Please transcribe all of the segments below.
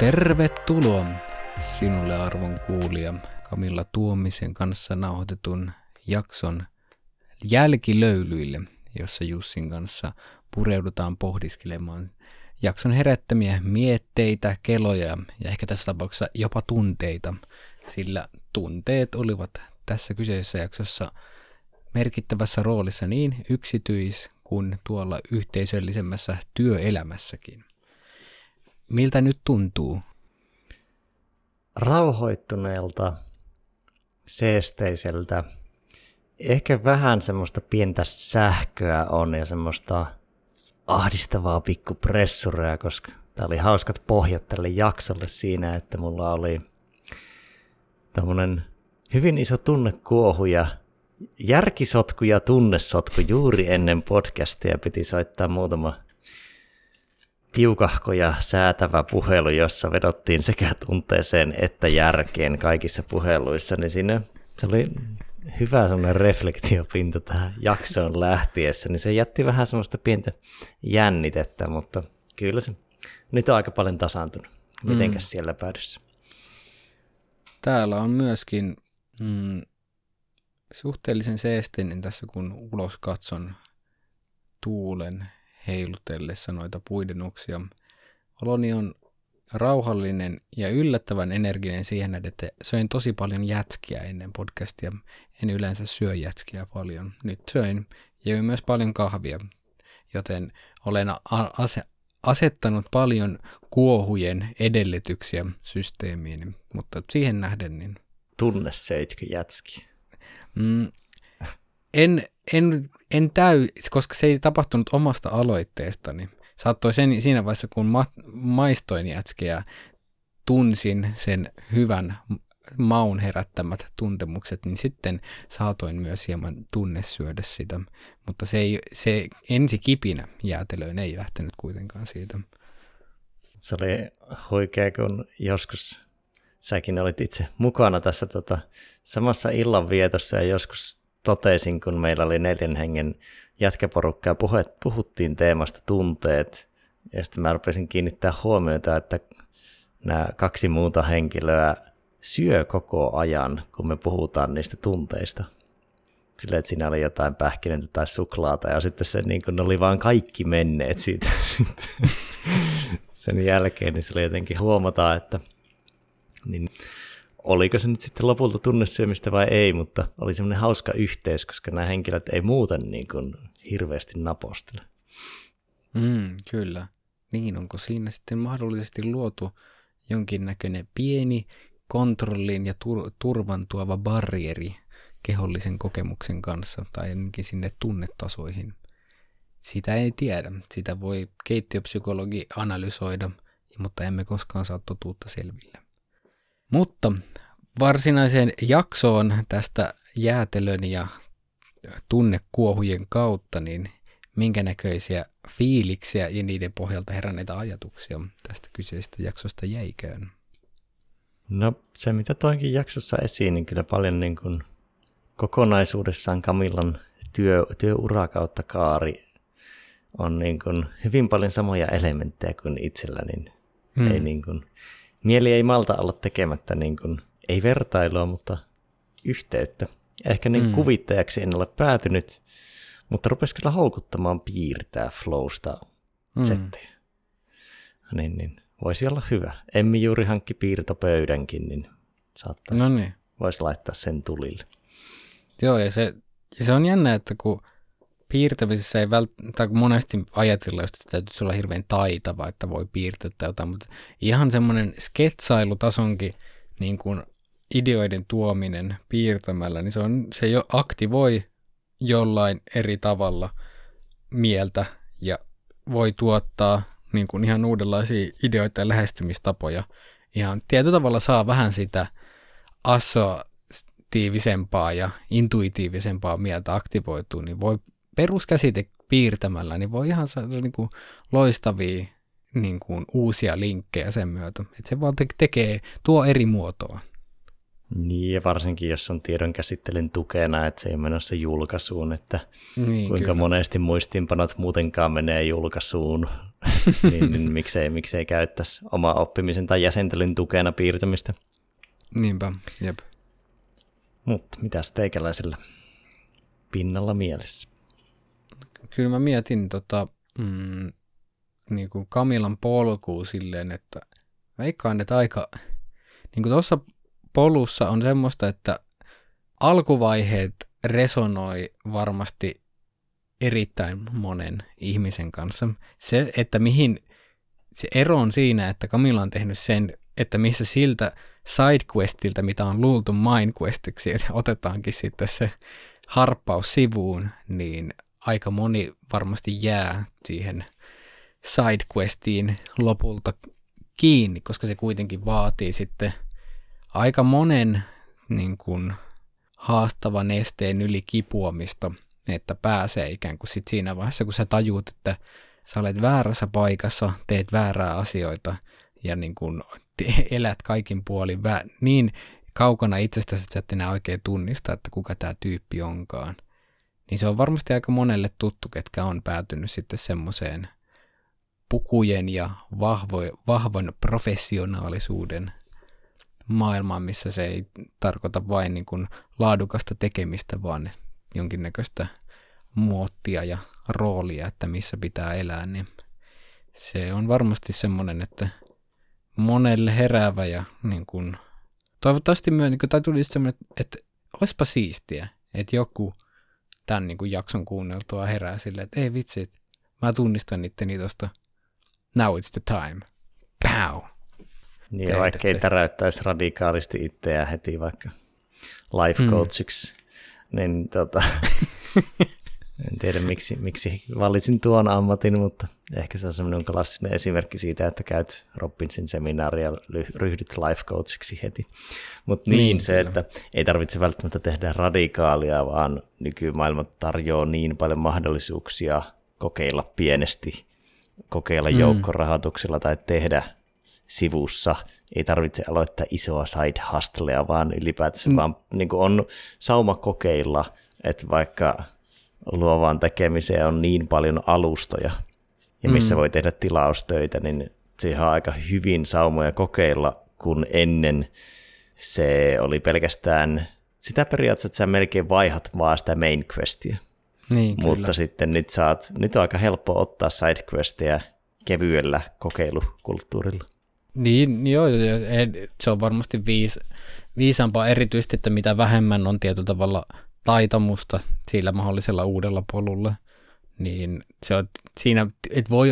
Tervetuloa sinulle arvon kuulija Kamilla Tuomisen kanssa nauhoitetun jakson jälkilöylyille, jossa Jussin kanssa pureudutaan pohdiskelemaan jakson herättämiä mietteitä, keloja ja ehkä tässä tapauksessa jopa tunteita, sillä tunteet olivat tässä kyseisessä jaksossa merkittävässä roolissa niin yksityis- kuin tuolla yhteisöllisemmässä työelämässäkin. Miltä nyt tuntuu? Rauhoittuneelta, seesteiseltä. Ehkä vähän semmoista pientä sähköä on ja semmoista ahdistavaa pikkupressureja, koska tämä oli hauskat pohjat tälle jaksolle siinä, että mulla oli tämmöinen hyvin iso tunnekuohu ja järkisotku ja tunnesotku juuri ennen podcastia. Piti soittaa muutama tiukahko ja säätävä puhelu, jossa vedottiin sekä tunteeseen että järkeen kaikissa puheluissa, niin siinä se oli hyvä semmoinen reflektiopinta tähän jaksoon lähtiessä, niin se jätti vähän semmoista pientä jännitettä, mutta kyllä se nyt on aika paljon tasaantunut. Mitenkäs mm. siellä päädyssä? Täällä on myöskin mm, suhteellisen seesteinen tässä, kun ulos katson tuulen heilutellessa noita puidenuksia. Oloni on rauhallinen ja yllättävän energinen siihen, että söin tosi paljon jätskiä ennen podcastia. En yleensä syö jätskiä paljon. Nyt söin ja myös paljon kahvia, joten olen ase- asettanut paljon kuohujen edellytyksiä systeemiin, mutta siihen nähden niin... Tunne seitkö jätski? Mm, en, en, en täy, koska se ei tapahtunut omasta aloitteestani. Saattoi sen, siinä vaiheessa, kun ma, maistoin jätskeä, tunsin sen hyvän maun herättämät tuntemukset, niin sitten saatoin myös hieman tunnesyödä sitä. Mutta se, ei, se ensi kipinä jäätelöön ei lähtenyt kuitenkaan siitä. Se oli huikea, kun joskus säkin olit itse mukana tässä tota, samassa illanvietossa ja joskus totesin, kun meillä oli neljän hengen jätkäporukka ja puhuttiin teemasta tunteet. Ja sitten mä rupesin kiinnittää huomiota, että nämä kaksi muuta henkilöä syö koko ajan, kun me puhutaan niistä tunteista. Silleen, että siinä oli jotain pähkinöntä tai suklaata, ja sitten se niin kun oli vaan kaikki menneet siitä. Sen jälkeen niin se oli jotenkin huomata, että niin oliko se nyt sitten lopulta tunnesyömistä vai ei, mutta oli semmoinen hauska yhteys, koska nämä henkilöt ei muuten niin kuin hirveästi napostele. Mm, kyllä. Niin, onko siinä sitten mahdollisesti luotu jonkinnäköinen pieni kontrollin ja tur- turvan tuova barrieri kehollisen kokemuksen kanssa tai ainakin sinne tunnetasoihin? Sitä ei tiedä. Sitä voi keittiöpsykologi analysoida, mutta emme koskaan saa totuutta selville. Mutta varsinaiseen jaksoon tästä jäätelön ja tunnekuohujen kautta, niin minkä näköisiä fiiliksiä ja niiden pohjalta heränneitä ajatuksia tästä kyseisestä jaksosta jäiköön? No se, mitä toinkin jaksossa esiin, niin kyllä paljon niin kuin kokonaisuudessaan Kamillan työ, työura kautta kaari on niin kuin hyvin paljon samoja elementtejä kuin itsellä, niin hmm. ei niin kuin, mieli ei malta olla tekemättä niin kuin, ei vertailua, mutta yhteyttä. Ehkä niin mm. kuvittajaksi en ole päätynyt, mutta rupesi kyllä houkuttamaan piirtää flowsta mm. settiä. Niin, niin, voisi olla hyvä. Emmi juuri hankki piirtopöydänkin, niin saattaisi, no niin. voisi laittaa sen tulille. Joo, ja se, ja se on jännä, että kun piirtämisessä ei välttämättä, monesti ajatella, että täytyy olla hirveän taitava, että voi piirtää tai jotain, mutta ihan semmoinen sketsailutasonkin niin kuin ideoiden tuominen piirtämällä, niin se, on, se jo aktivoi jollain eri tavalla mieltä ja voi tuottaa niin kuin ihan uudenlaisia ideoita ja lähestymistapoja. Ihan tietyllä tavalla saa vähän sitä asso, kognitiivisempaa ja intuitiivisempaa mieltä aktivoituu, niin voi peruskäsite piirtämällä, niin voi ihan saada niin kuin loistavia niin kuin uusia linkkejä sen myötä. Että se vaan tekee, tuo eri muotoa. Niin, ja varsinkin jos on tiedon käsittelyn tukena, että se ei menossa julkaisuun, että niin, kuinka kyllä. monesti muistiinpanot muutenkaan menee julkaisuun, niin, niin miksei, miksei käyttäisi oma oppimisen tai jäsentelyn tukena piirtämistä. Niinpä, jep. Mutta mitäs teikäläisellä pinnalla mielessä? Kyllä mä mietin tota, mm, niin kuin Kamilan polkuu silleen, että veikkaan, että aika, niin kuin tuossa polussa on semmoista, että alkuvaiheet resonoi varmasti erittäin monen ihmisen kanssa. Se, että mihin se ero on siinä, että Camilla on tehnyt sen, että missä siltä sidequestiltä, mitä on luultu mindquestiksi, että otetaankin sitten se harppaus sivuun, niin aika moni varmasti jää siihen sidequestiin lopulta kiinni, koska se kuitenkin vaatii sitten – aika monen niin kuin, haastavan esteen yli kipuamista, että pääsee ikään kuin sit siinä vaiheessa, kun sä tajuut, että sä olet väärässä paikassa, teet väärää asioita ja niin kuin, elät kaikin puolin vä- niin kaukana itsestäsi, että sä et enää oikein tunnista, että kuka tämä tyyppi onkaan. Niin se on varmasti aika monelle tuttu, ketkä on päätynyt sitten semmoiseen pukujen ja vahvo, vahvan professionaalisuuden maailmaan, missä se ei tarkoita vain niin kuin laadukasta tekemistä, vaan jonkinnäköistä muottia ja roolia, että missä pitää elää, niin se on varmasti semmoinen, että monelle heräävä ja niin kuin, toivottavasti myös, niin kuin, tai tulisi semmoinen, että olisipa siistiä, että joku tämän niin kuin jakson kuunneltua herää silleen, että ei vitsi, mä tunnistan itteni tuosta now it's the time. Pow! Niin, vaikka ei täräyttäisi radikaalisti itseään heti vaikka life hmm. coachiksi, mm. niin tota, en tiedä miksi, miksi valitsin tuon ammatin, mutta ehkä se on semmoinen klassinen esimerkki siitä, että käyt Robbinsin seminaaria ja ryhdyt life coachiksi heti. Mutta niin, niin, se, kyllä. että ei tarvitse välttämättä tehdä radikaalia, vaan nykymaailma tarjoaa niin paljon mahdollisuuksia kokeilla pienesti, kokeilla mm. joukkorahoituksella tai tehdä sivussa. Ei tarvitse aloittaa isoa side hustlea, vaan ylipäätänsä mm. vaan niin on sauma kokeilla, että vaikka luovaan tekemiseen on niin paljon alustoja, ja missä mm. voi tehdä tilaustöitä, niin siihen on aika hyvin saumoja kokeilla, kun ennen se oli pelkästään sitä periaatteessa, että sä melkein vaihat vaan sitä main questia. Niin, Mutta kyllä. sitten nyt, saat, nyt on aika helppo ottaa sidequesteja kevyellä kokeilukulttuurilla. Niin, joo, se on varmasti viis, viisaampaa erityisesti, että mitä vähemmän on tietyllä tavalla taitamusta sillä mahdollisella uudella polulla, niin se on siinä, että voi,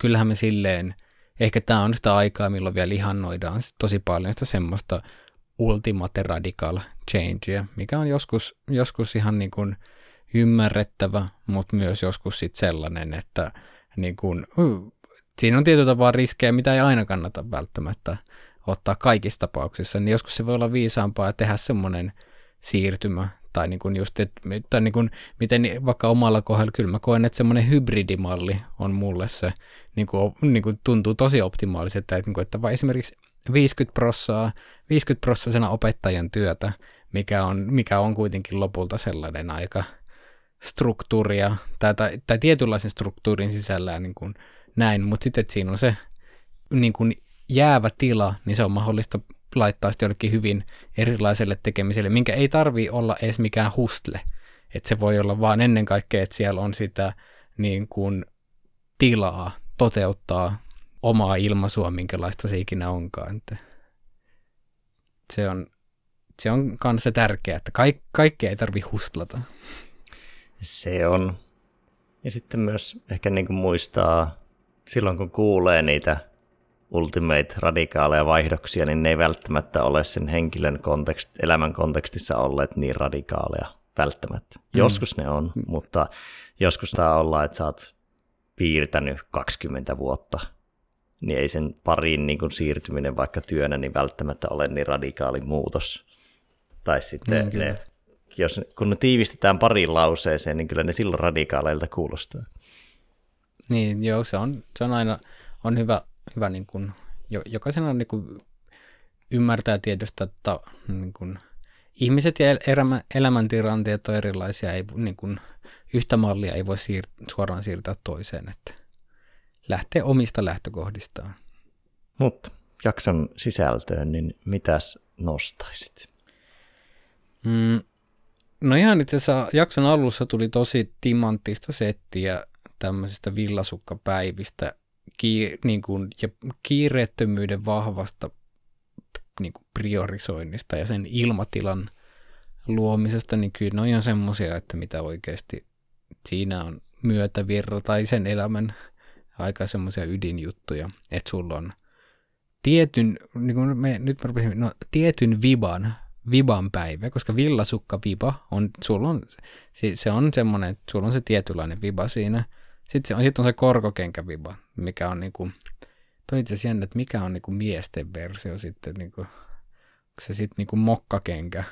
kyllähän me silleen, ehkä tämä on sitä aikaa, milloin vielä ihannoidaan tosi paljon sitä semmoista ultimate radical changea, mikä on joskus, joskus ihan niin kuin ymmärrettävä, mutta myös joskus sitten sellainen, että niin kuin, siinä on tietyllä tavalla riskejä, mitä ei aina kannata välttämättä ottaa kaikissa tapauksissa, niin joskus se voi olla viisaampaa tehdä semmoinen siirtymä, tai niin kuin just, että, tai niin kuin, miten vaikka omalla kohdalla, kyllä mä koen, että semmoinen hybridimalli on mulle se, niin kuin, niin kuin tuntuu tosi optimaaliselta, että, niin kuin, että vai esimerkiksi 50 prossaa, 50 prossasena opettajan työtä, mikä on, mikä on kuitenkin lopulta sellainen aika struktuuria, tai, tai, tai tietynlaisen struktuurin sisällä niin kuin näin, mutta sitten, siinä on se niin kuin jäävä tila, niin se on mahdollista laittaa sitten jollekin hyvin erilaiselle tekemiselle, minkä ei tarvi olla edes mikään hustle. Että se voi olla vaan ennen kaikkea, että siellä on sitä niin kuin tilaa toteuttaa omaa ilmaisua, minkälaista se ikinä onkaan. Että se on, se on kanssa tärkeää, että kaik, kaikkea ei tarvi hustlata. Se on. Ja sitten myös ehkä niin kuin muistaa silloin kun kuulee niitä ultimate radikaaleja vaihdoksia, niin ne ei välttämättä ole sen henkilön kontekst, elämän kontekstissa olleet niin radikaaleja välttämättä. Mm. Joskus ne on, mm. mutta joskus tämä ollaan, että sä oot piirtänyt 20 vuotta, niin ei sen pariin niin kuin siirtyminen vaikka työnä niin välttämättä ole niin radikaali muutos. Tai sitten kyllä. ne, jos, kun ne tiivistetään pariin lauseeseen, niin kyllä ne silloin radikaaleilta kuulostaa. Niin, joo, se on, se on aina on hyvä, hyvä niin kuin, jo, jokaisen on niin kuin, ymmärtää tietysti, että niin kuin, ihmiset ja el- elämä, elämäntilanteet on erilaisia, ei, niin kuin, yhtä mallia ei voi siir- suoraan siirtää toiseen, että lähtee omista lähtökohdistaan. Mutta jakson sisältöön, niin mitäs nostaisit? Mm, no ihan itse asiassa jakson alussa tuli tosi timanttista settiä tämmöisistä villasukkapäivistä kiir- niin kuin, ja kiireettömyyden vahvasta niin kuin priorisoinnista ja sen ilmatilan luomisesta, niin kyllä ne on semmoisia, että mitä oikeasti siinä on myötävirra tai sen elämän aika semmoisia ydinjuttuja, että sulla on tietyn, niin kuin me, nyt mä rupesin, no, tietyn viban, viban päivä, koska villasukka viba on, sulla on, se, se on semmoinen, että sulla on se tietynlainen viba siinä. Sitten se on, sit on se korkokenkä viba, mikä on niinku, toi itse asiassa jännä, että mikä on niinku miesten versio sitten, niinku, onko se sitten niinku mokkakenkä.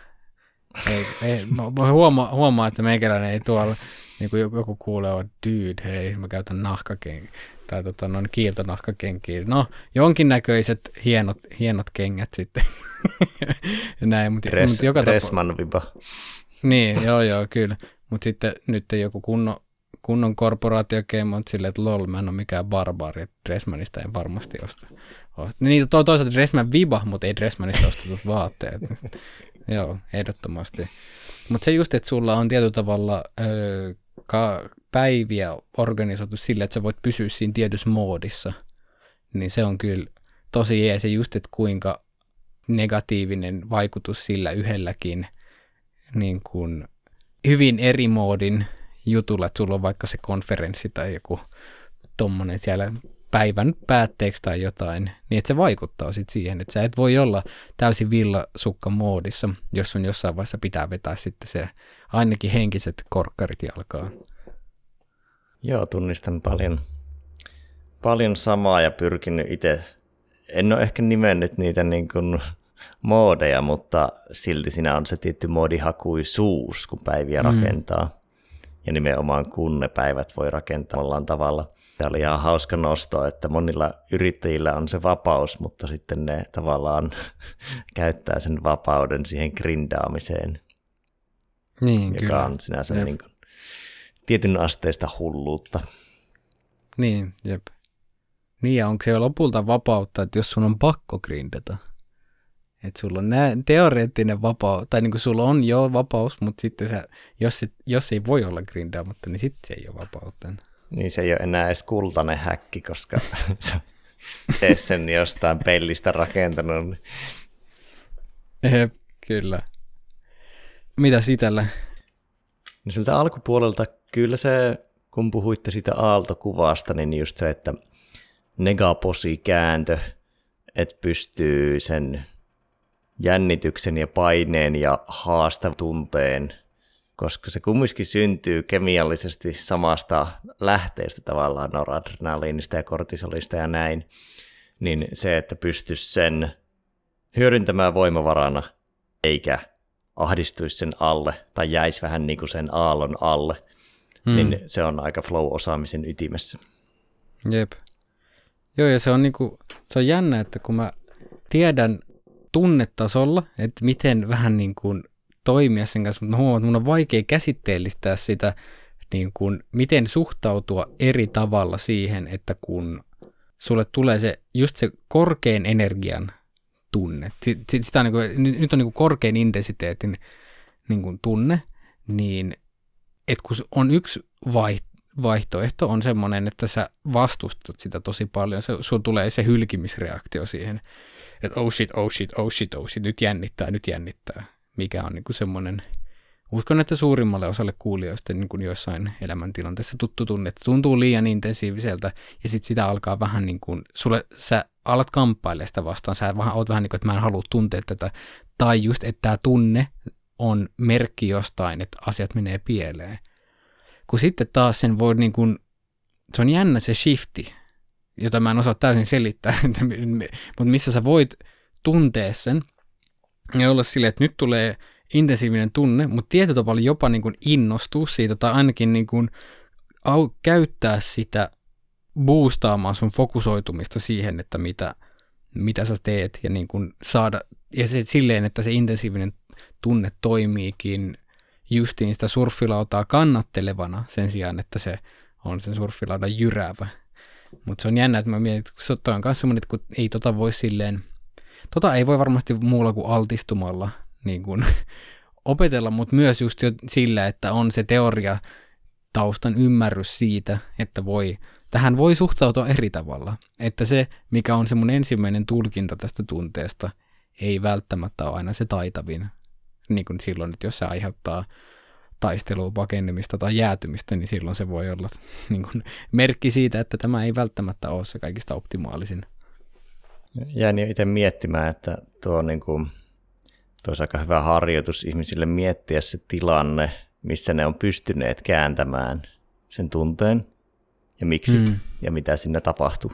Ei, ei, mä huomaa, huomaa, että meikäläinen ei tuolla, niin kuin joku, joku kuulee, että dude, hei, mä käytän nahkakenkiä, tai tota, noin kiiltonahkakenkiä. No, jonkinnäköiset hienot, hienot kengät sitten. Näin, mutta, Res, mutta joka tapauksessa. Resman viba. Niin, joo, joo, kyllä. Mutta sitten nyt joku kunnon, kunnon korporaatiokeimo on silleen, että lol, mä en ole mikään barbaari, että Dressmanista en varmasti osta. Oh. Niin to, toisaalta Dressman viba, mutta ei Dressmanista ostetut vaatteet. joo, ehdottomasti. Mutta se just, että sulla on tietyllä tavalla öö, ka- päiviä organisoitu sillä, että sä voit pysyä siinä tietyssä moodissa, niin se on kyllä tosi jees. Ja just, että kuinka negatiivinen vaikutus sillä yhdelläkin niin kuin hyvin eri moodin jutulla, että sulla on vaikka se konferenssi tai joku tommonen siellä päivän päätteeksi tai jotain, niin että se vaikuttaa sitten siihen, että sä et voi olla täysin villasukka moodissa, jos sun jossain vaiheessa pitää vetää sitten se ainakin henkiset korkkarit jalkaan. Joo, tunnistan paljon, paljon samaa ja pyrkinyt itse, en ole ehkä nimennyt niitä niin kuin moodeja, mutta silti siinä on se tietty moodihakuisuus, kun päiviä mm. rakentaa. Ja nimenomaan kun ne päivät voi rakentaa ollaan tavalla. Tämä oli ihan hauska nosto, että monilla yrittäjillä on se vapaus, mutta sitten ne tavallaan käyttää sen vapauden siihen grindaamiseen, Niin, joka kyllä. on sinänsä Jep. niin kuin tietyn asteista hulluutta. Niin, jep. Niin, ja onko se lopulta vapautta, että jos sun on pakko grindata, että sulla on nää, teoreettinen vapaus, tai niin kuin sulla on jo vapaus, mutta sitten sä, jos, et, jos ei voi olla grindaamatta, niin sitten se ei ole vapautta. Niin se ei ole enää edes kultainen häkki, koska sä teet sen jostain pellistä rakentanut. niin Jep, kyllä. Mitä sitällä? No siltä alkupuolelta kyllä se, kun puhuitte siitä aaltokuvasta, niin just se, että negaposi-kääntö, että pystyy sen jännityksen ja paineen ja haastatunteen, koska se kumminkin syntyy kemiallisesti samasta lähteestä tavallaan noradrenaliinista ja kortisolista ja näin, niin se, että pystyisi sen hyödyntämään voimavarana, eikä ahdistuisi sen alle tai jäisi vähän niin kuin sen aallon alle, hmm. niin se on aika flow-osaamisen ytimessä. Jep. Joo, ja se on, niinku, se on jännä, että kun mä tiedän tunnetasolla, että miten vähän niin kuin toimia sen kanssa, mutta mä huomaan, että mun on vaikea käsitteellistää sitä, niin kuin, miten suhtautua eri tavalla siihen, että kun sulle tulee se, just se korkean energian tunne, sit, sit, sitä on niin kuin, nyt on niin kuin korkean intensiteetin niin kuin tunne, niin että kun on yksi vaihtoehto, on semmoinen, että sä vastustat sitä tosi paljon. Se, tulee se hylkimisreaktio siihen, että oh shit, oh shit, oh shit, oh shit, nyt jännittää, nyt jännittää. Mikä on niin semmoinen, uskon, että suurimmalle osalle kuulijoista niin kuin joissain elämäntilanteissa tuttu tunne, että tuntuu liian intensiiviseltä ja sitten sitä alkaa vähän niin kuin, sulle, sä alat kamppailemaan sitä vastaan, sä vähän, oot vähän niin kuin, että mä en halua tuntea tätä, tai just, että tämä tunne on merkki jostain, että asiat menee pieleen. Kun sitten taas sen voi niin kuin, se on jännä se shifti, jota mä en osaa täysin selittää, mutta missä sä voit tuntea sen ja olla silleen, että nyt tulee intensiivinen tunne, mutta tietyllä tavalla jopa niin kuin innostua siitä tai ainakin niin kuin au, käyttää sitä boostaamaan sun fokusoitumista siihen, että mitä, mitä sä teet ja niin kuin saada, ja se silleen, että se intensiivinen tunne toimiikin justiin sitä surffilautaa kannattelevana sen sijaan, että se on sen surffilaudan jyräävä. Mutta se on jännä, että mä mietin, että toi on myös semmoinen, että kun ei tota voi silleen, tota ei voi varmasti muulla kuin altistumalla niin kuin, opetella, mutta myös just jo sillä, että on se teoria taustan ymmärrys siitä, että voi, tähän voi suhtautua eri tavalla. Että se, mikä on se mun ensimmäinen tulkinta tästä tunteesta, ei välttämättä ole aina se taitavin. Niin kuin silloin, että jos se aiheuttaa taistelua, pakenemista tai jäätymistä, niin silloin se voi olla niin kuin, merkki siitä, että tämä ei välttämättä ole se kaikista optimaalisin. Jäin jo itse miettimään, että tuo, niin kuin, tuo aika hyvä harjoitus ihmisille miettiä se tilanne, missä ne on pystyneet kääntämään sen tunteen ja miksi mm. ja mitä sinne tapahtuu.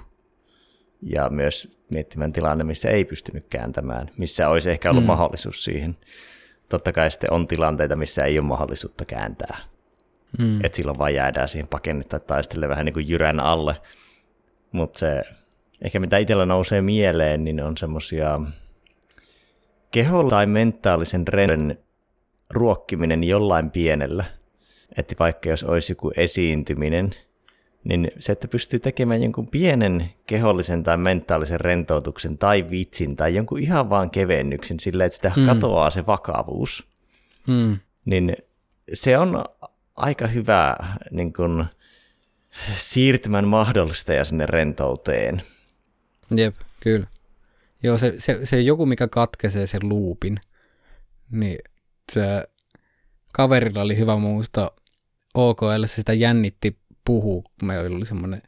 Ja myös miettimään tilanne, missä ei pystynyt kääntämään, missä olisi ehkä ollut mm. mahdollisuus siihen totta kai sitten on tilanteita, missä ei ole mahdollisuutta kääntää. Mm. Että silloin vaan jäädään siihen pakenne tai taistelle vähän niin kuin jyrän alle. Mutta se, ehkä mitä itsellä nousee mieleen, niin on semmoisia keho- tai mentaalisen renen ruokkiminen jollain pienellä. Että vaikka jos olisi joku esiintyminen, niin se, että pystyy tekemään jonkun pienen kehollisen tai mentaalisen rentoutuksen tai vitsin tai jonkun ihan vaan kevennyksen sillä, että sitä mm. katoaa se vakavuus, mm. niin se on aika hyvä niin kun, siirtymän mahdollistaja sinne rentouteen. Jep, kyllä. Joo, se, se, se joku, mikä katkaisee sen luupin, niin se kaverilla oli hyvä muista OKL, se sitä jännitti puhua, kun meillä oli semmoinen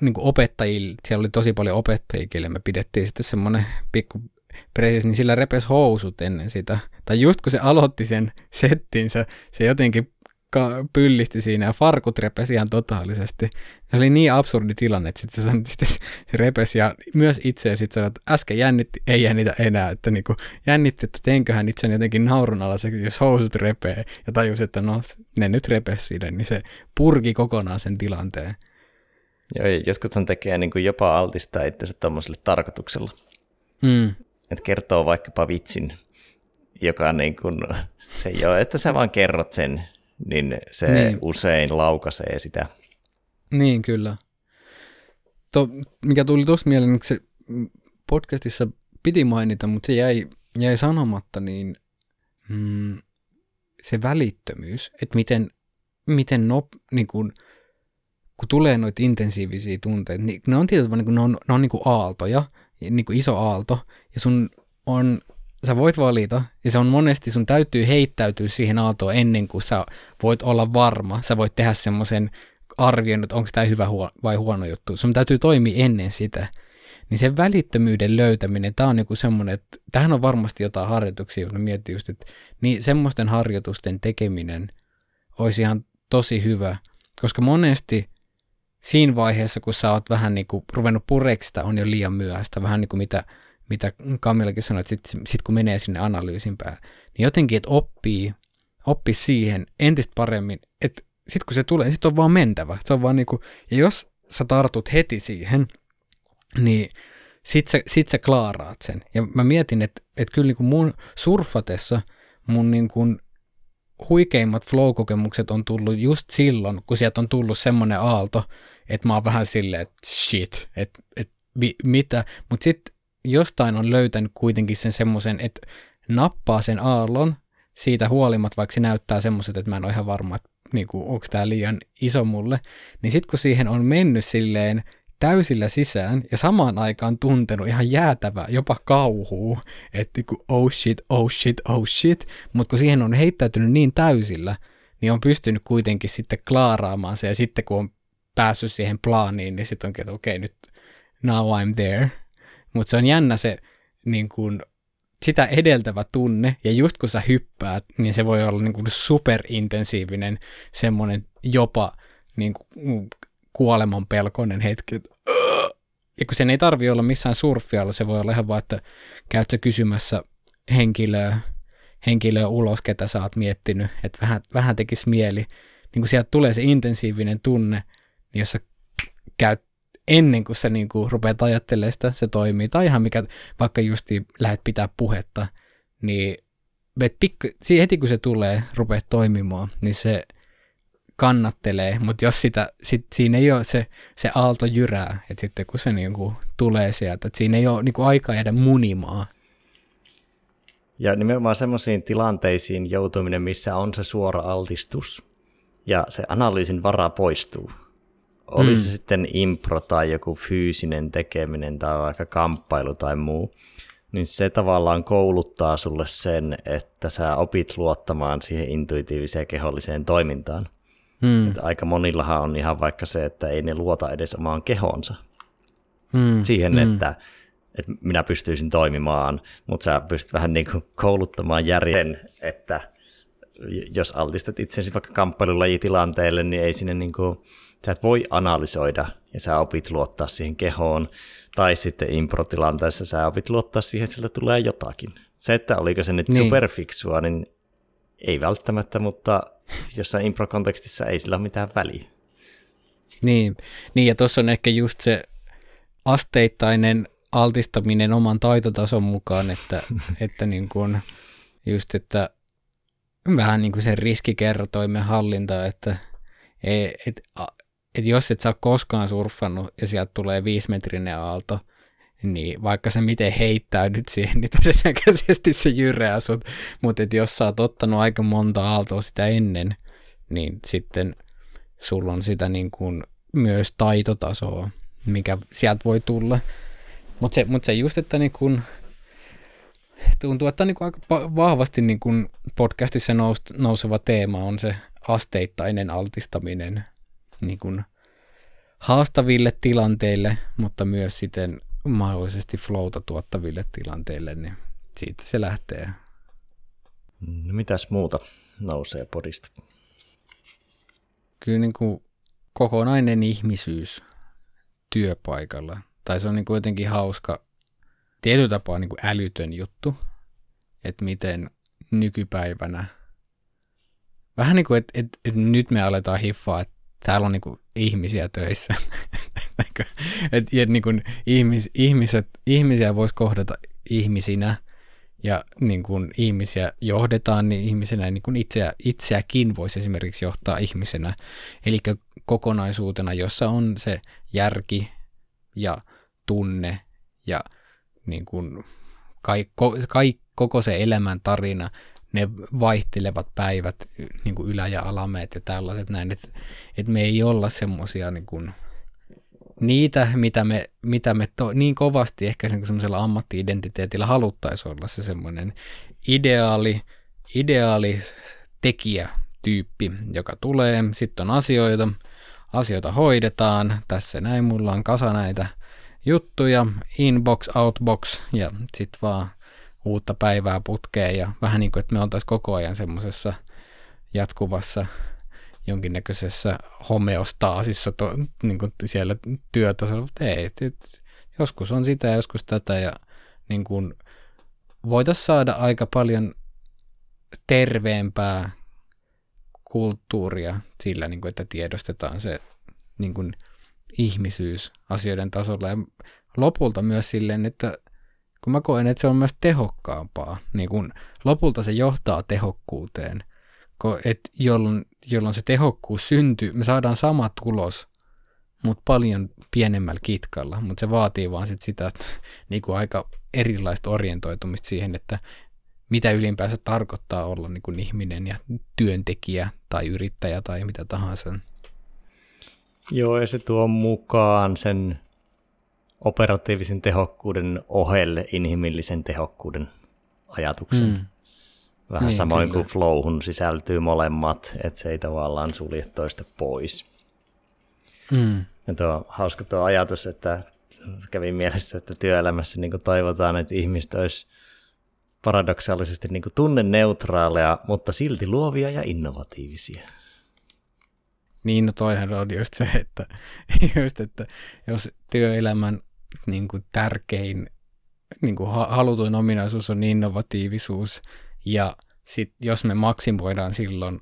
niin opettajille, siellä oli tosi paljon opettajia, kelle me pidettiin sitten semmoinen pikku presis, niin sillä repes housut ennen sitä. Tai just kun se aloitti sen settinsä, se jotenkin pyllisti siinä ja farkut repesi ihan totaalisesti. Se oli niin absurdi tilanne, että sitten se, sitten se repesi ja myös itse sitten sanoi, että äsken jännitti, ei jännitä enää, että niinku jännitti, että teinköhän itse jotenkin naurunalaiseksi, jos housut repee ja tajusi, että no ne nyt repesi siinä, niin se purki kokonaan sen tilanteen. Joo, joskuthan tekee niin kuin jopa altistaa itsensä tuommoiselle tarkoituksella. Mm. Että kertoo vaikkapa vitsin, joka niin kuin, se ei ole, että sä vaan kerrot sen niin se niin. usein laukaisee sitä. Niin, kyllä. To, mikä tuli tuossa mieleen, niin se podcastissa piti mainita, mutta se jäi, jäi sanomatta, niin mm, se välittömyys, että miten, miten nop, niin kun, kun tulee noita intensiivisiä tunteita, niin ne on tietysti niin ne on, ne on niin kuin aaltoja, niin kuin iso aalto, ja sun on sä voit valita, ja se on monesti, sun täytyy heittäytyä siihen aaltoon ennen kuin sä voit olla varma. Sä voit tehdä semmoisen arvion, että onko tämä hyvä vai huono juttu. Sun täytyy toimia ennen sitä. Niin sen välittömyyden löytäminen, tämä on joku semmoinen, että tähän on varmasti jotain harjoituksia, jos miettii just, että niin semmoisten harjoitusten tekeminen olisi ihan tosi hyvä, koska monesti siinä vaiheessa, kun sä oot vähän niin kuin ruvennut pureksista, on jo liian myöhäistä, vähän niin kuin mitä mitä Kamillakin sanoi, että sitten sit kun menee sinne analyysin päälle, niin jotenkin, että oppii, oppii siihen entistä paremmin, että sitten kun se tulee, sitten on vaan mentävä. Se on vaan niinku, ja jos sä tartut heti siihen, niin sit sä, sit sä klaaraat sen. Ja mä mietin, että, että kyllä niinku mun surfatessa mun niinku huikeimmat flow-kokemukset on tullut just silloin, kun sieltä on tullut semmoinen aalto, että mä oon vähän silleen, että shit, että, että mitä, mutta sitten jostain on löytänyt kuitenkin sen semmoisen, että nappaa sen aallon siitä huolimatta, vaikka se näyttää semmoiset, että mä en ole ihan varma, että niin onko tämä liian iso mulle, niin sitten kun siihen on mennyt silleen täysillä sisään ja samaan aikaan tuntenut ihan jäätävää, jopa kauhuu, että niin oh shit, oh shit, oh shit, mutta kun siihen on heittäytynyt niin täysillä, niin on pystynyt kuitenkin sitten klaaraamaan se ja sitten kun on päässyt siihen plaaniin, niin sitten onkin, että okei okay, nyt now I'm there, mutta se on jännä se niin kuin, sitä edeltävä tunne, ja just kun sä hyppäät, niin se voi olla niin kuin superintensiivinen, semmoinen jopa niin kuin, kuoleman pelkoinen hetki, ja kun sen ei tarvi olla missään surfialla, se voi olla ihan vaan, että käyt sä kysymässä henkilöä, henkilöä ulos, ketä sä oot miettinyt, että vähän, vähän tekisi mieli. Niin kun sieltä tulee se intensiivinen tunne, niin jos sä käyt ennen kuin sä niin kuin rupeat ajattelemaan sitä, se toimii. Tai ihan mikä, vaikka justi lähdet pitää puhetta, niin pikku, heti kun se tulee, rupeat toimimaan, niin se kannattelee, mutta jos sitä, sit, siinä ei ole se, se aalto jyrää, että sitten kun se niinku tulee sieltä, että siinä ei ole niinku aikaa jäädä munimaan. Ja nimenomaan semmoisiin tilanteisiin joutuminen, missä on se suora altistus ja se analyysin vara poistuu. Oli mm. se sitten impro tai joku fyysinen tekeminen tai vaikka kamppailu tai muu, niin se tavallaan kouluttaa sulle sen, että sä opit luottamaan siihen intuitiiviseen keholliseen toimintaan. Mm. Että aika monillahan on ihan vaikka se, että ei ne luota edes omaan kehonsa. Mm. Siihen, mm. Että, että minä pystyisin toimimaan, mutta sä pystyt vähän niin kuin kouluttamaan järjen, että jos altistat itsesi vaikka kamppailulajitilanteelle, niin ei sinne niin kuin, sä et voi analysoida ja sä opit luottaa siihen kehoon, tai sitten improtilanteessa sä opit luottaa siihen, että sieltä tulee jotakin. Se, että oliko se nyt niin. superfiksua, niin ei välttämättä, mutta jossain improkontekstissa ei sillä ole mitään väliä. Niin, niin ja tuossa on ehkä just se asteittainen altistaminen oman taitotason mukaan, että, että niin kuin, just, että vähän niin kuin sen riskikertoimen hallinta, että et, et, et jos et sä ole koskaan surffannut ja sieltä tulee viisimetrinen aalto, niin vaikka se miten heittäydyt siihen, niin todennäköisesti se jyrää sut. Mutta jos sä oot ottanut aika monta aaltoa sitä ennen, niin sitten sulla on sitä niin kuin myös taitotasoa, mikä sieltä voi tulla. Mutta se, mut se just, että niin kuin, tuntuu, että niin kuin aika vahvasti niin kuin podcastissa nous, nouseva teema on se asteittainen altistaminen niin kuin haastaville tilanteille, mutta myös sitten mahdollisesti flowta tuottaville tilanteille, niin siitä se lähtee. No mitäs muuta nousee podista? Kyllä niin kuin kokonainen ihmisyys työpaikalla. Tai se on niin kuin jotenkin hauska, tietyllä tapaa niin kuin älytön juttu, että miten nykypäivänä, vähän niin kuin, että, että, että nyt me aletaan hiffaa, että täällä on niin kuin ihmisiä töissä. et, niin kuin ihmis, ihmiset, ihmisiä voisi kohdata ihmisinä ja niin kuin ihmisiä johdetaan, niin ihmisenä niin kuin itseä, itseäkin voisi esimerkiksi johtaa ihmisenä. Eli kokonaisuutena, jossa on se järki ja tunne ja niin kuin kaik, kaik, koko se elämän tarina ne vaihtelevat päivät, niin kuin ylä- ja alameet ja tällaiset näin, että, että me ei olla semmoisia niin niitä, mitä me, mitä me to, niin kovasti ehkä semmoisella ammatti-identiteetillä haluttaisiin olla se semmoinen ideaali, ideaali tekijätyyppi, joka tulee, sitten on asioita, asioita hoidetaan, tässä näin mulla on kasa näitä juttuja, inbox, outbox ja sitten vaan uutta päivää putkeen ja vähän niin kuin, että me oltaisiin koko ajan semmoisessa jatkuvassa jonkinnäköisessä homeostaasissa to, niin kuin siellä työtasolla, mutta ei, et, et, joskus on sitä ja joskus tätä ja niin kuin voitaisiin saada aika paljon terveempää kulttuuria sillä, niin kuin, että tiedostetaan se niin kuin, ihmisyys asioiden tasolla. Ja lopulta myös silleen, että kun mä koen, että se on myös tehokkaampaa, niin kun lopulta se johtaa tehokkuuteen, et jolloin, jolloin se tehokkuus syntyy, me saadaan sama tulos, mutta paljon pienemmällä kitkalla, mutta se vaatii vaan sit sitä että, niin kuin aika erilaista orientoitumista siihen, että mitä ylipäänsä tarkoittaa olla niin kuin ihminen ja työntekijä tai yrittäjä tai mitä tahansa. Joo, ja se tuo mukaan sen operatiivisen tehokkuuden ohelle inhimillisen tehokkuuden ajatuksen. Mm. Vähän niin, samoin kyllä. kuin flowhun sisältyy molemmat, että se ei tavallaan sulje toista pois. Mm. Ja tuo hauska tuo ajatus, että kävi mielessä, että työelämässä niin toivotaan, että ihmiset olisi paradoksaalisesti niin tunneneutraaleja, mutta silti luovia ja innovatiivisia. Niin, no toihan on just se, että, just, että jos työelämän niin kuin tärkein niin kuin halutuin ominaisuus on innovatiivisuus ja sit, jos me maksimoidaan silloin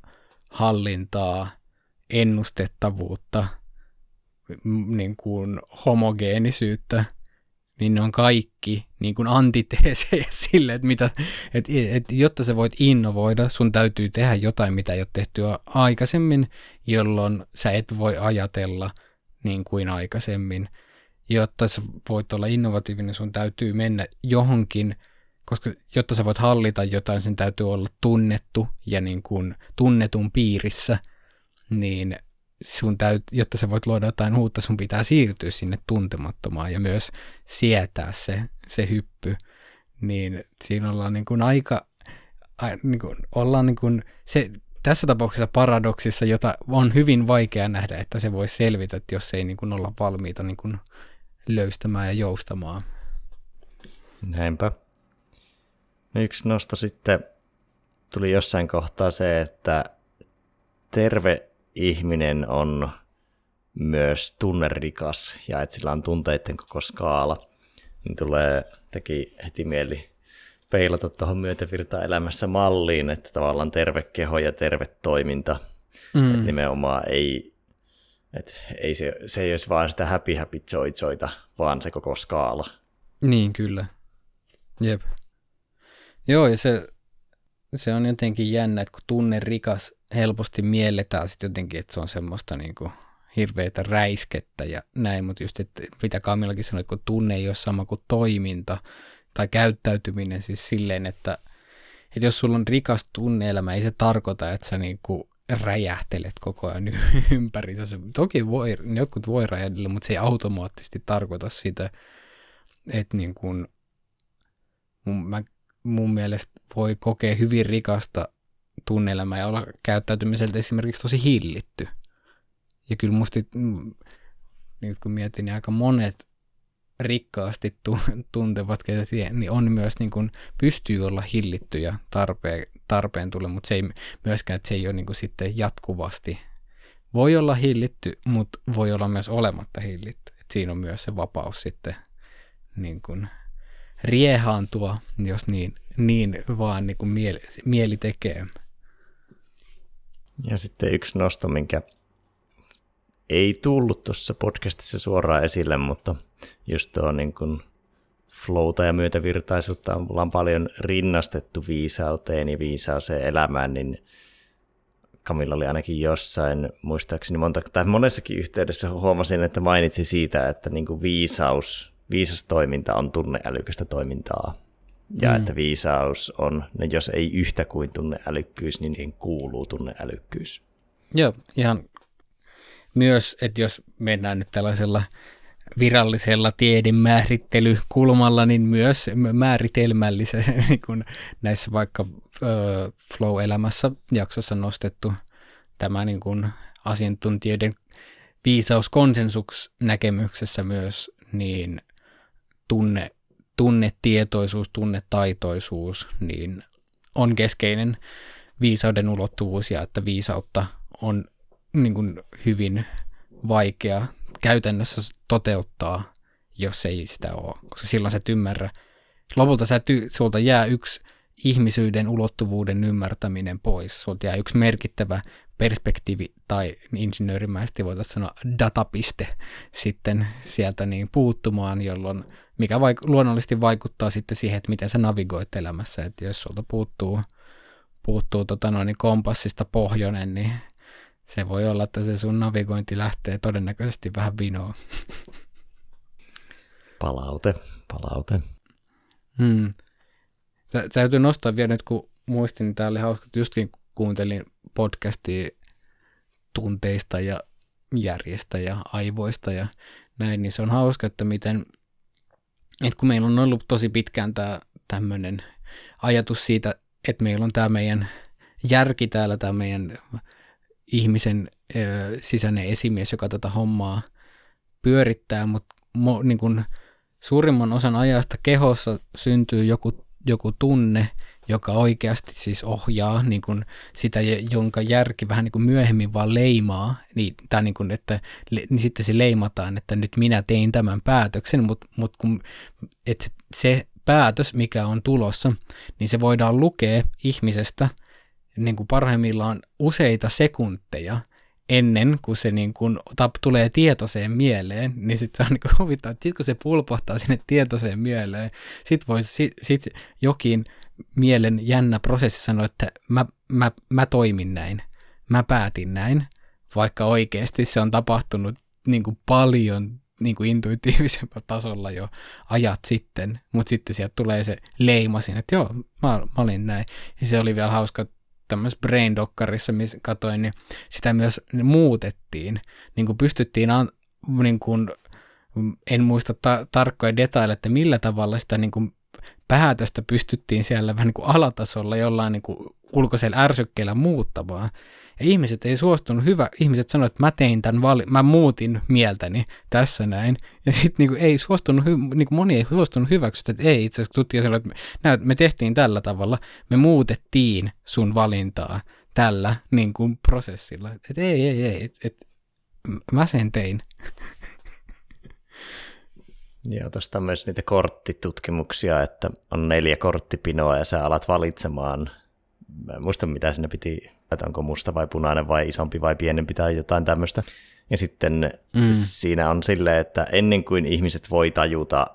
hallintaa, ennustettavuutta, niin kuin homogeenisyyttä, niin ne on kaikki niin kuin antiteesejä sille, että, mitä, että, että jotta sä voit innovoida, sun täytyy tehdä jotain, mitä ei ole tehty aikaisemmin, jolloin sä et voi ajatella niin kuin aikaisemmin. Jotta sä voit olla innovatiivinen, sun täytyy mennä johonkin, koska jotta sä voit hallita jotain, sen täytyy olla tunnettu ja niin kuin tunnetun piirissä, niin sun täyt, jotta sä voit luoda jotain uutta, sun pitää siirtyä sinne tuntemattomaan ja myös sietää se, se hyppy. Niin siinä ollaan niin kuin aika, niin kuin, ollaan niin kuin se, tässä tapauksessa paradoksissa, jota on hyvin vaikea nähdä, että se voi selvitä, jos ei niin kuin olla valmiita niin kuin löystämään ja joustamaan. Näinpä. No yksi nosto sitten tuli jossain kohtaa se, että terve ihminen on myös tunnerikas ja että sillä on tunteiden koko skaala, niin tulee, teki heti mieli peilata tuohon myötävirta elämässä malliin, että tavallaan terve keho ja terve toiminta, mm. että nimenomaan ei, että ei se, se ei olisi vaan sitä happy happy joy joyta, vaan se koko skaala. Niin, kyllä. Jep. Joo, ja se, se on jotenkin jännä, että kun tunne rikas helposti mielletään sitten jotenkin, että se on semmoista niin kuin hirveätä räiskettä ja näin, mutta just, että mitä Kamillakin sanoi, että kun tunne ei ole sama kuin toiminta tai käyttäytyminen siis silleen, että, että jos sulla on rikas tunneelämä, ei se tarkoita, että sä niin kuin räjähtelet koko ajan ympärissä. Toki voi, jotkut voi räjähdellä, mutta se ei automaattisesti tarkoita sitä, että niin kuin, mun, mä, mun mielestä voi kokea hyvin rikasta tunneelämä ja olla käyttäytymiseltä esimerkiksi tosi hillitty. Ja kyllä musta, nyt kun mietin, niin aika monet rikkaasti tuntevat, ketä niin on myös niin kuin, pystyy olla hillittyjä tarpeen, tarpeen tulle, mutta se ei myöskään, että se ei ole niin kuin sitten jatkuvasti. Voi olla hillitty, mutta voi olla myös olematta hillitty. Et siinä on myös se vapaus sitten niin kuin riehaantua, jos niin, niin vaan niin kuin mieli, mieli tekee. Ja sitten yksi nosto, minkä ei tullut tuossa podcastissa suoraan esille, mutta just tuo niin kuin flowta ja myötävirtaisuutta ollaan paljon rinnastettu viisauteen ja viisaaseen elämään, niin Kamilla oli ainakin jossain, muistaakseni monta, tai monessakin yhteydessä huomasin, että mainitsi siitä, että niin kuin viisaus, viisas toiminta on tunneälykästä toimintaa ja mm. että viisaus on, no jos ei yhtä kuin tunneälykkyys, niin siihen kuuluu tunneälykkyys. Joo, ihan myös, että jos mennään nyt tällaisella virallisella tiedemäärittelykulmalla, niin myös määritelmällisen, niin kuin näissä vaikka ö, Flow-elämässä jaksossa nostettu tämä niin kuin asiantuntijoiden viisauskonsensus näkemyksessä myös, niin tunne tunnetietoisuus, tunnetaitoisuus, niin on keskeinen viisauden ulottuvuus ja että viisautta on niin kuin hyvin vaikea käytännössä toteuttaa, jos ei sitä ole, koska silloin sä et ymmärrä. Lopulta sä ty, sulta jää yksi ihmisyyden ulottuvuuden ymmärtäminen pois. Sulta jää yksi merkittävä perspektiivi tai insinöörimäisesti voitaisiin sanoa datapiste sitten sieltä niin puuttumaan, jolloin mikä vaik- luonnollisesti vaikuttaa sitten siihen, että miten sä navigoit elämässä, että jos sulta puuttuu, puuttuu tota noin, niin kompassista pohjonen, niin se voi olla, että se sun navigointi lähtee todennäköisesti vähän vinoon. Palaute, palaute. Hmm. Täytyy nostaa vielä nyt, kun muistin, niin tämä oli hauska, että justkin kuuntelin podcastia tunteista ja järjestä ja aivoista ja näin, niin se on hauska, että miten, että kun meillä on ollut tosi pitkään tämä tämmöinen ajatus siitä, että meillä on tämä meidän järki täällä, tämä meidän ihmisen ö, sisäinen esimies, joka tätä hommaa pyörittää, mutta mo, niin kun suurimman osan ajasta kehossa syntyy joku, joku tunne, joka oikeasti siis ohjaa niin kuin sitä, jonka järki vähän niin kuin myöhemmin vaan leimaa, niin, tai niin kuin, että niin sitten se leimataan, että nyt minä tein tämän päätöksen, mutta mut kun, että se, se päätös, mikä on tulossa, niin se voidaan lukea ihmisestä niin kuin parhaimmillaan useita sekunteja ennen kuin se niin kuin tap, tulee tietoiseen mieleen, niin sitten se on niin huvittaa, että sit kun se pulpohtaa sinne tietoiseen mieleen, sitten voisi sit, sit jokin mielen jännä prosessi sanoa, että mä, mä, mä toimin näin, mä päätin näin, vaikka oikeasti se on tapahtunut niin kuin paljon niin kuin intuitiivisemmalla tasolla jo ajat sitten, mutta sitten sieltä tulee se leima sinne, että joo, mä, mä olin näin. Ja se oli vielä hauska tämmöisessä Brain Dockerissa, missä katoin, niin sitä myös muutettiin. Niin kuin pystyttiin, an, niin kuin, en muista ta- tarkkoja detaileja, että millä tavalla sitä niin kuin päätöstä pystyttiin siellä vähän niin kuin alatasolla jollain niin kuin ulkoisella ärsykkeellä muuttamaan. Ja ihmiset ei suostunut hyvä, ihmiset sanoivat, että mä tein tämän vali- mä muutin mieltäni tässä näin. Ja sitten niin ei suostunut, niin kuin moni ei suostunut hyväksyä, että ei itse asiassa tutkija sanoi, että me tehtiin tällä tavalla, me muutettiin sun valintaa tällä niin kuin prosessilla. Että ei, ei, ei, että et, mä sen tein. Joo, tuosta myös niitä korttitutkimuksia, että on neljä korttipinoa ja sä alat valitsemaan, mä en muista mitä sinne piti, että onko musta vai punainen vai isompi vai pienempi tai jotain tämmöistä. Ja sitten mm. siinä on silleen, että ennen kuin ihmiset voi tajuta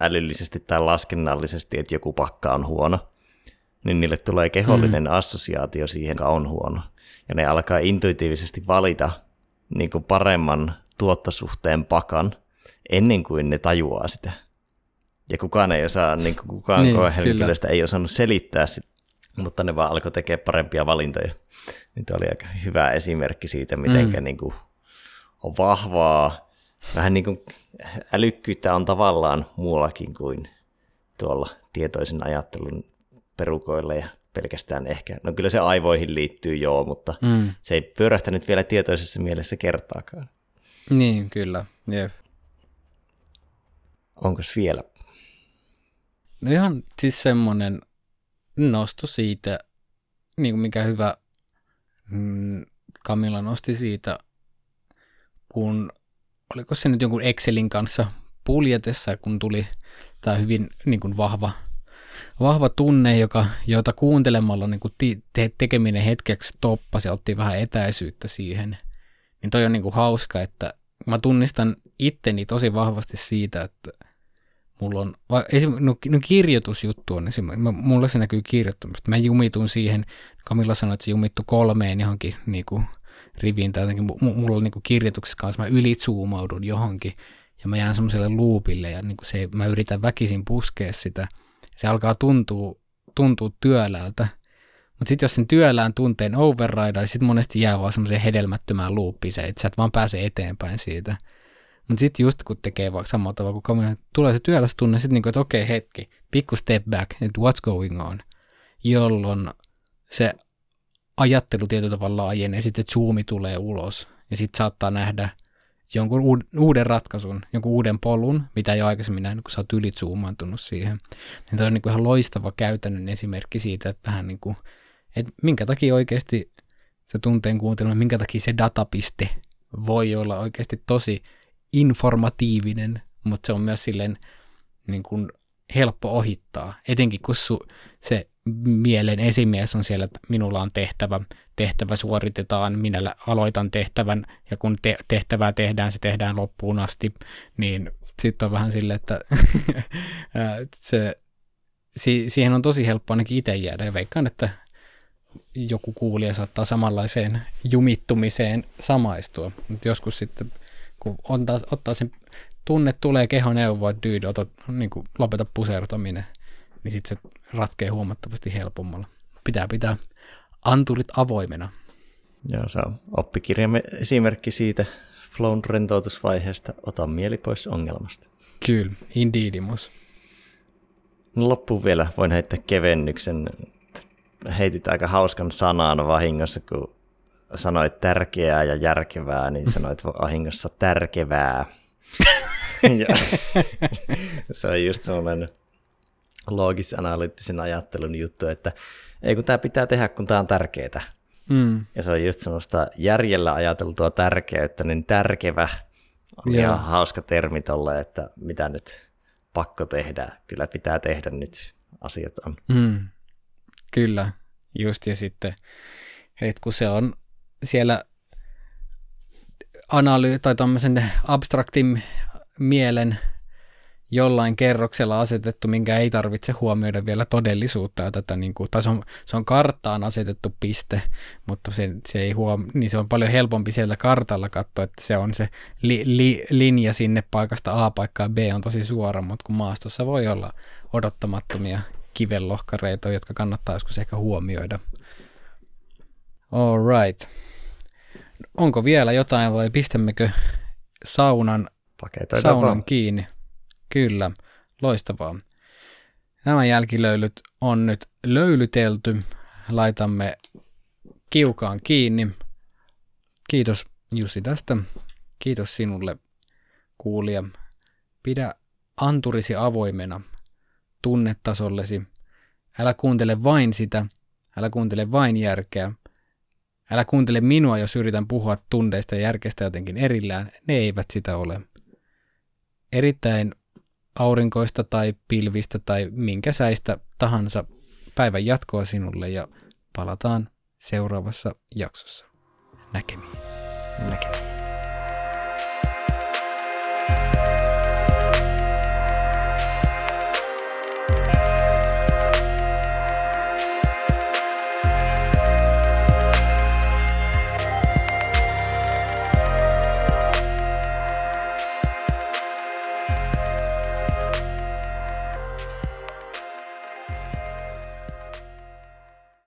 älyllisesti tai laskennallisesti, että joku pakka on huono, niin niille tulee kehollinen mm. assosiaatio siihen, joka on huono. Ja ne alkaa intuitiivisesti valita niin kuin paremman tuottosuhteen pakan, ennen kuin ne tajuaa sitä. Ja kukaan ei osaa, niin kuin kukaan niin, koehenkilöstä ei osannut selittää sitä, mutta ne vaan alkoi tekemään parempia valintoja. Niin oli aika hyvä esimerkki siitä, miten mm. niin kuin on vahvaa, vähän niin kuin älykkyyttä on tavallaan muuallakin kuin tuolla tietoisen ajattelun perukoilla ja pelkästään ehkä, no kyllä se aivoihin liittyy joo, mutta mm. se ei pyörähtänyt vielä tietoisessa mielessä kertaakaan. Niin, kyllä, jep. Onko vielä? No ihan siis semmoinen nosto siitä, niin kuin mikä hyvä mm, Kamilla nosti siitä, kun oliko se nyt jonkun Excelin kanssa puljetessa, kun tuli tämä hyvin niin kuin vahva, vahva tunne, joka, jota kuuntelemalla niin kuin te, tekeminen hetkeksi toppasi ja otti vähän etäisyyttä siihen. Niin toi on niin kuin hauska, että mä tunnistan itteni tosi vahvasti siitä, että mulla on, va, no, no kirjoitusjuttu on esimerkiksi, mulla se näkyy kirjoittamista. Mä jumitun siihen, Kamilla sanoi, että se jumittu kolmeen johonkin niin kuin, riviin tai jotenkin, mulla on niin kuin, kirjoituksessa kanssa, mä ylitsuumaudun johonkin ja mä jään semmoiselle loopille ja niin kuin se, mä yritän väkisin puskea sitä. Se alkaa tuntua, tuntua työläältä. Mutta sitten jos sen työlään tunteen overrideaa, niin sitten monesti jää vaan semmoiseen hedelmättömään loopiin että sä et vaan pääse eteenpäin siitä. Mutta sitten just kun tekee vaikka samalla tavalla kuin kamera, tulee se työlästunne, sitten niinku, että okei hetki, pikku step back, että what's going on, jolloin se ajattelu tietyllä tavalla laajenee, sitten zoomi tulee ulos ja sitten saattaa nähdä jonkun uuden ratkaisun, jonkun uuden polun, mitä ei aikaisemmin nähnyt, kun sä oot ylitsoomaantunut siihen. Niin tämä on niin kuin ihan loistava käytännön esimerkki siitä, että vähän niin kuin, että minkä takia oikeasti se tunteen kuuntelma, minkä takia se datapiste voi olla oikeasti tosi informatiivinen, mutta se on myös silleen niin kuin helppo ohittaa, etenkin kun su, se mielen esimies on siellä, että minulla on tehtävä, tehtävä suoritetaan, minä aloitan tehtävän, ja kun te- tehtävää tehdään, se tehdään loppuun asti, niin sitten on vähän silleen, että se, si- siihen on tosi helppo ainakin itse jäädä, ja veikkaan, että joku kuulija saattaa samanlaiseen jumittumiseen samaistua, mutta joskus sitten kun ottaa, ottaa sen tunne tulee keho neuvoa, dude, ota, niin kuin, lopeta pusertaminen, niin sitten se ratkee huomattavasti helpommalla. Pitää pitää anturit avoimena. Joo, se on oppikirjamme esimerkki siitä flown rentoutusvaiheesta, ota mieli pois ongelmasta. Kyllä, indeedimus. No loppuun vielä voin heittää kevennyksen. Heitit aika hauskan sanan vahingossa, kun sanoit tärkeää ja järkevää, niin sanoit vahingossa tärkevää. ja, se on just semmoinen loogis-analyyttisen ajattelun juttu, että ei kun tämä pitää tehdä, kun tämä on tärkeää. Mm. Ja se on just semmoista järjellä ajateltua tärkeyttä, niin tärkevä on yeah. ihan hauska termi tolle, että mitä nyt pakko tehdä. Kyllä pitää tehdä nyt. Asiat on. Mm, kyllä, just ja sitten, että kun se on siellä analy- tai tämmöisen abstraktin mielen jollain kerroksella asetettu, minkä ei tarvitse huomioida vielä todellisuutta. Ja tätä, niin kuin, tai se on, se on karttaan asetettu piste, mutta se, se, ei huom- niin se on paljon helpompi siellä kartalla katsoa, että se on se li, li, linja sinne paikasta A paikkaan B on tosi suora, mutta kun maastossa voi olla odottamattomia kivellohkareita, jotka kannattaa joskus ehkä huomioida. All right. Onko vielä jotain vai pistämmekö saunan, saunan vaan. kiinni? Kyllä, loistavaa. Nämä jälkilöylyt on nyt löylytelty. Laitamme kiukaan kiinni. Kiitos Jussi tästä. Kiitos sinulle kuulija. Pidä anturisi avoimena tunnetasollesi. Älä kuuntele vain sitä, älä kuuntele vain järkeä. Älä kuuntele minua, jos yritän puhua tunteista ja järkestä jotenkin erillään. Ne eivät sitä ole. Erittäin aurinkoista tai pilvistä tai minkä säistä tahansa päivän jatkoa sinulle ja palataan seuraavassa jaksossa. Näkemiin. Näkemiin.